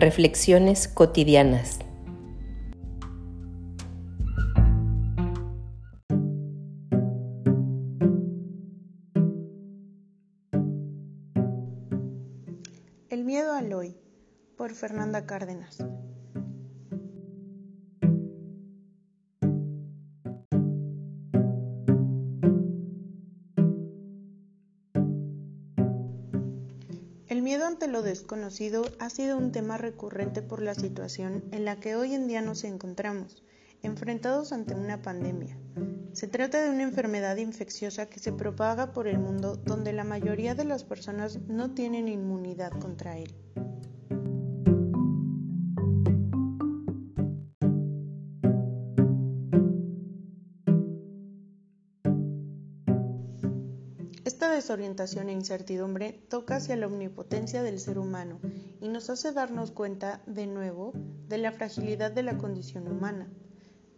Reflexiones cotidianas. El miedo al hoy, por Fernanda Cárdenas. Miedo ante lo desconocido ha sido un tema recurrente por la situación en la que hoy en día nos encontramos, enfrentados ante una pandemia. Se trata de una enfermedad infecciosa que se propaga por el mundo donde la mayoría de las personas no tienen inmunidad contra él. Desorientación e incertidumbre toca hacia la omnipotencia del ser humano y nos hace darnos cuenta, de nuevo, de la fragilidad de la condición humana.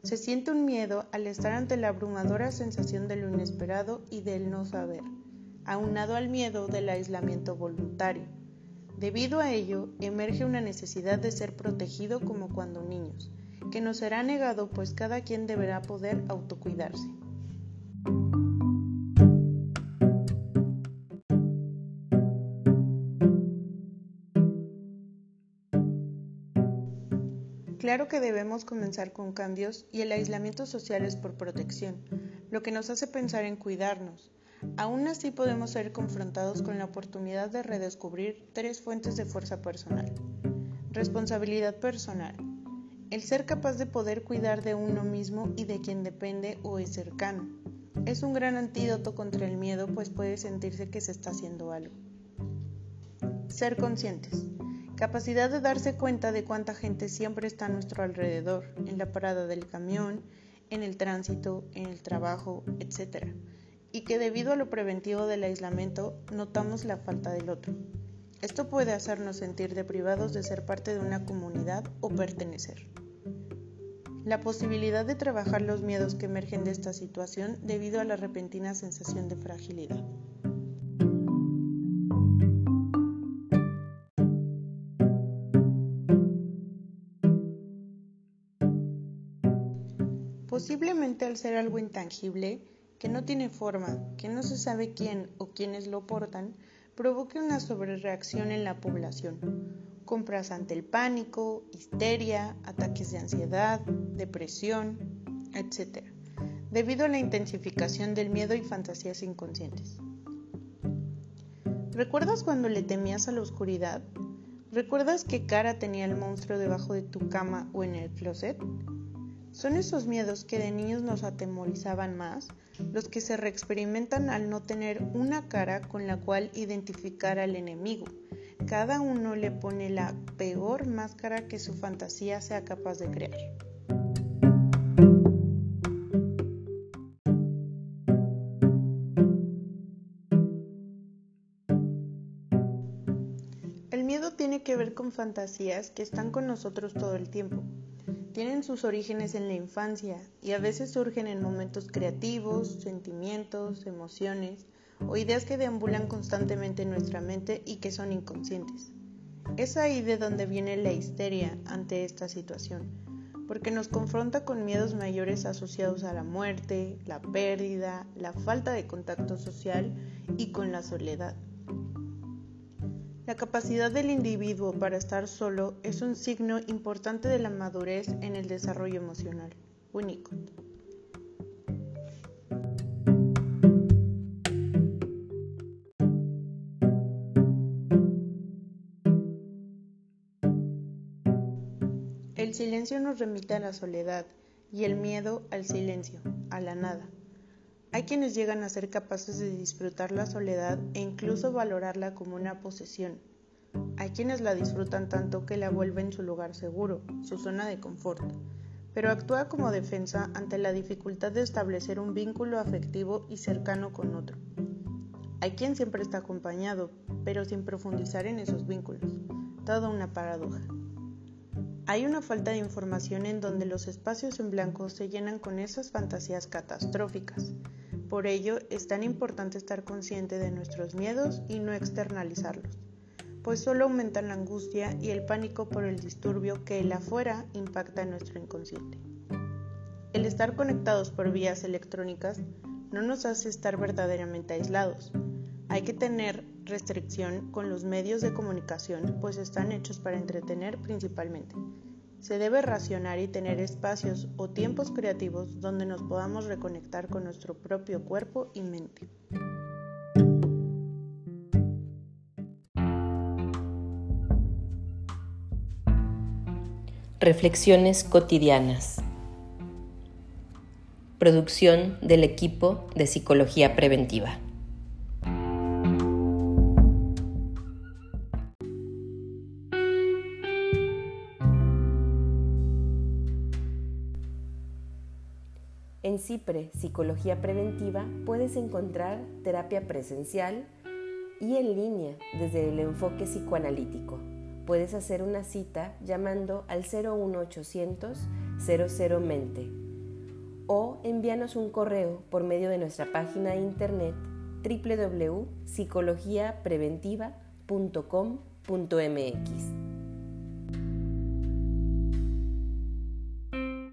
Se siente un miedo al estar ante la abrumadora sensación de lo inesperado y del no saber, aunado al miedo del aislamiento voluntario. Debido a ello, emerge una necesidad de ser protegido como cuando niños, que nos será negado pues cada quien deberá poder autocuidarse. Claro que debemos comenzar con cambios y el aislamiento social es por protección, lo que nos hace pensar en cuidarnos. Aún así podemos ser confrontados con la oportunidad de redescubrir tres fuentes de fuerza personal. Responsabilidad personal. El ser capaz de poder cuidar de uno mismo y de quien depende o es cercano. Es un gran antídoto contra el miedo pues puede sentirse que se está haciendo algo. Ser conscientes. Capacidad de darse cuenta de cuánta gente siempre está a nuestro alrededor, en la parada del camión, en el tránsito, en el trabajo, etc. Y que debido a lo preventivo del aislamiento notamos la falta del otro. Esto puede hacernos sentir deprivados de ser parte de una comunidad o pertenecer. La posibilidad de trabajar los miedos que emergen de esta situación debido a la repentina sensación de fragilidad. Posiblemente al ser algo intangible, que no tiene forma, que no se sabe quién o quiénes lo portan, provoque una sobrereacción en la población. Compras ante el pánico, histeria, ataques de ansiedad, depresión, etc., debido a la intensificación del miedo y fantasías inconscientes. ¿Recuerdas cuando le temías a la oscuridad? ¿Recuerdas qué cara tenía el monstruo debajo de tu cama o en el closet? Son esos miedos que de niños nos atemorizaban más los que se reexperimentan al no tener una cara con la cual identificar al enemigo. Cada uno le pone la peor máscara que su fantasía sea capaz de crear. El miedo tiene que ver con fantasías que están con nosotros todo el tiempo tienen sus orígenes en la infancia y a veces surgen en momentos creativos, sentimientos, emociones o ideas que deambulan constantemente en nuestra mente y que son inconscientes. Es ahí de donde viene la histeria ante esta situación, porque nos confronta con miedos mayores asociados a la muerte, la pérdida, la falta de contacto social y con la soledad. La capacidad del individuo para estar solo es un signo importante de la madurez en el desarrollo emocional. Winnicott. El silencio nos remite a la soledad y el miedo al silencio, a la nada. Hay quienes llegan a ser capaces de disfrutar la soledad e incluso valorarla como una posesión. Hay quienes la disfrutan tanto que la vuelven su lugar seguro, su zona de confort, pero actúa como defensa ante la dificultad de establecer un vínculo afectivo y cercano con otro. Hay quien siempre está acompañado, pero sin profundizar en esos vínculos. Toda una paradoja. Hay una falta de información en donde los espacios en blanco se llenan con esas fantasías catastróficas, por ello, es tan importante estar consciente de nuestros miedos y no externalizarlos, pues solo aumentan la angustia y el pánico por el disturbio que el afuera impacta en nuestro inconsciente. El estar conectados por vías electrónicas no nos hace estar verdaderamente aislados. Hay que tener restricción con los medios de comunicación, pues están hechos para entretener principalmente. Se debe racionar y tener espacios o tiempos creativos donde nos podamos reconectar con nuestro propio cuerpo y mente. Reflexiones cotidianas. Producción del equipo de psicología preventiva. En CIPRE, Psicología Preventiva, puedes encontrar terapia presencial y en línea desde el enfoque psicoanalítico puedes hacer una cita llamando al 01800 00 mente o envíanos un correo por medio de nuestra página de internet www.psicologiapreventiva.com.mx.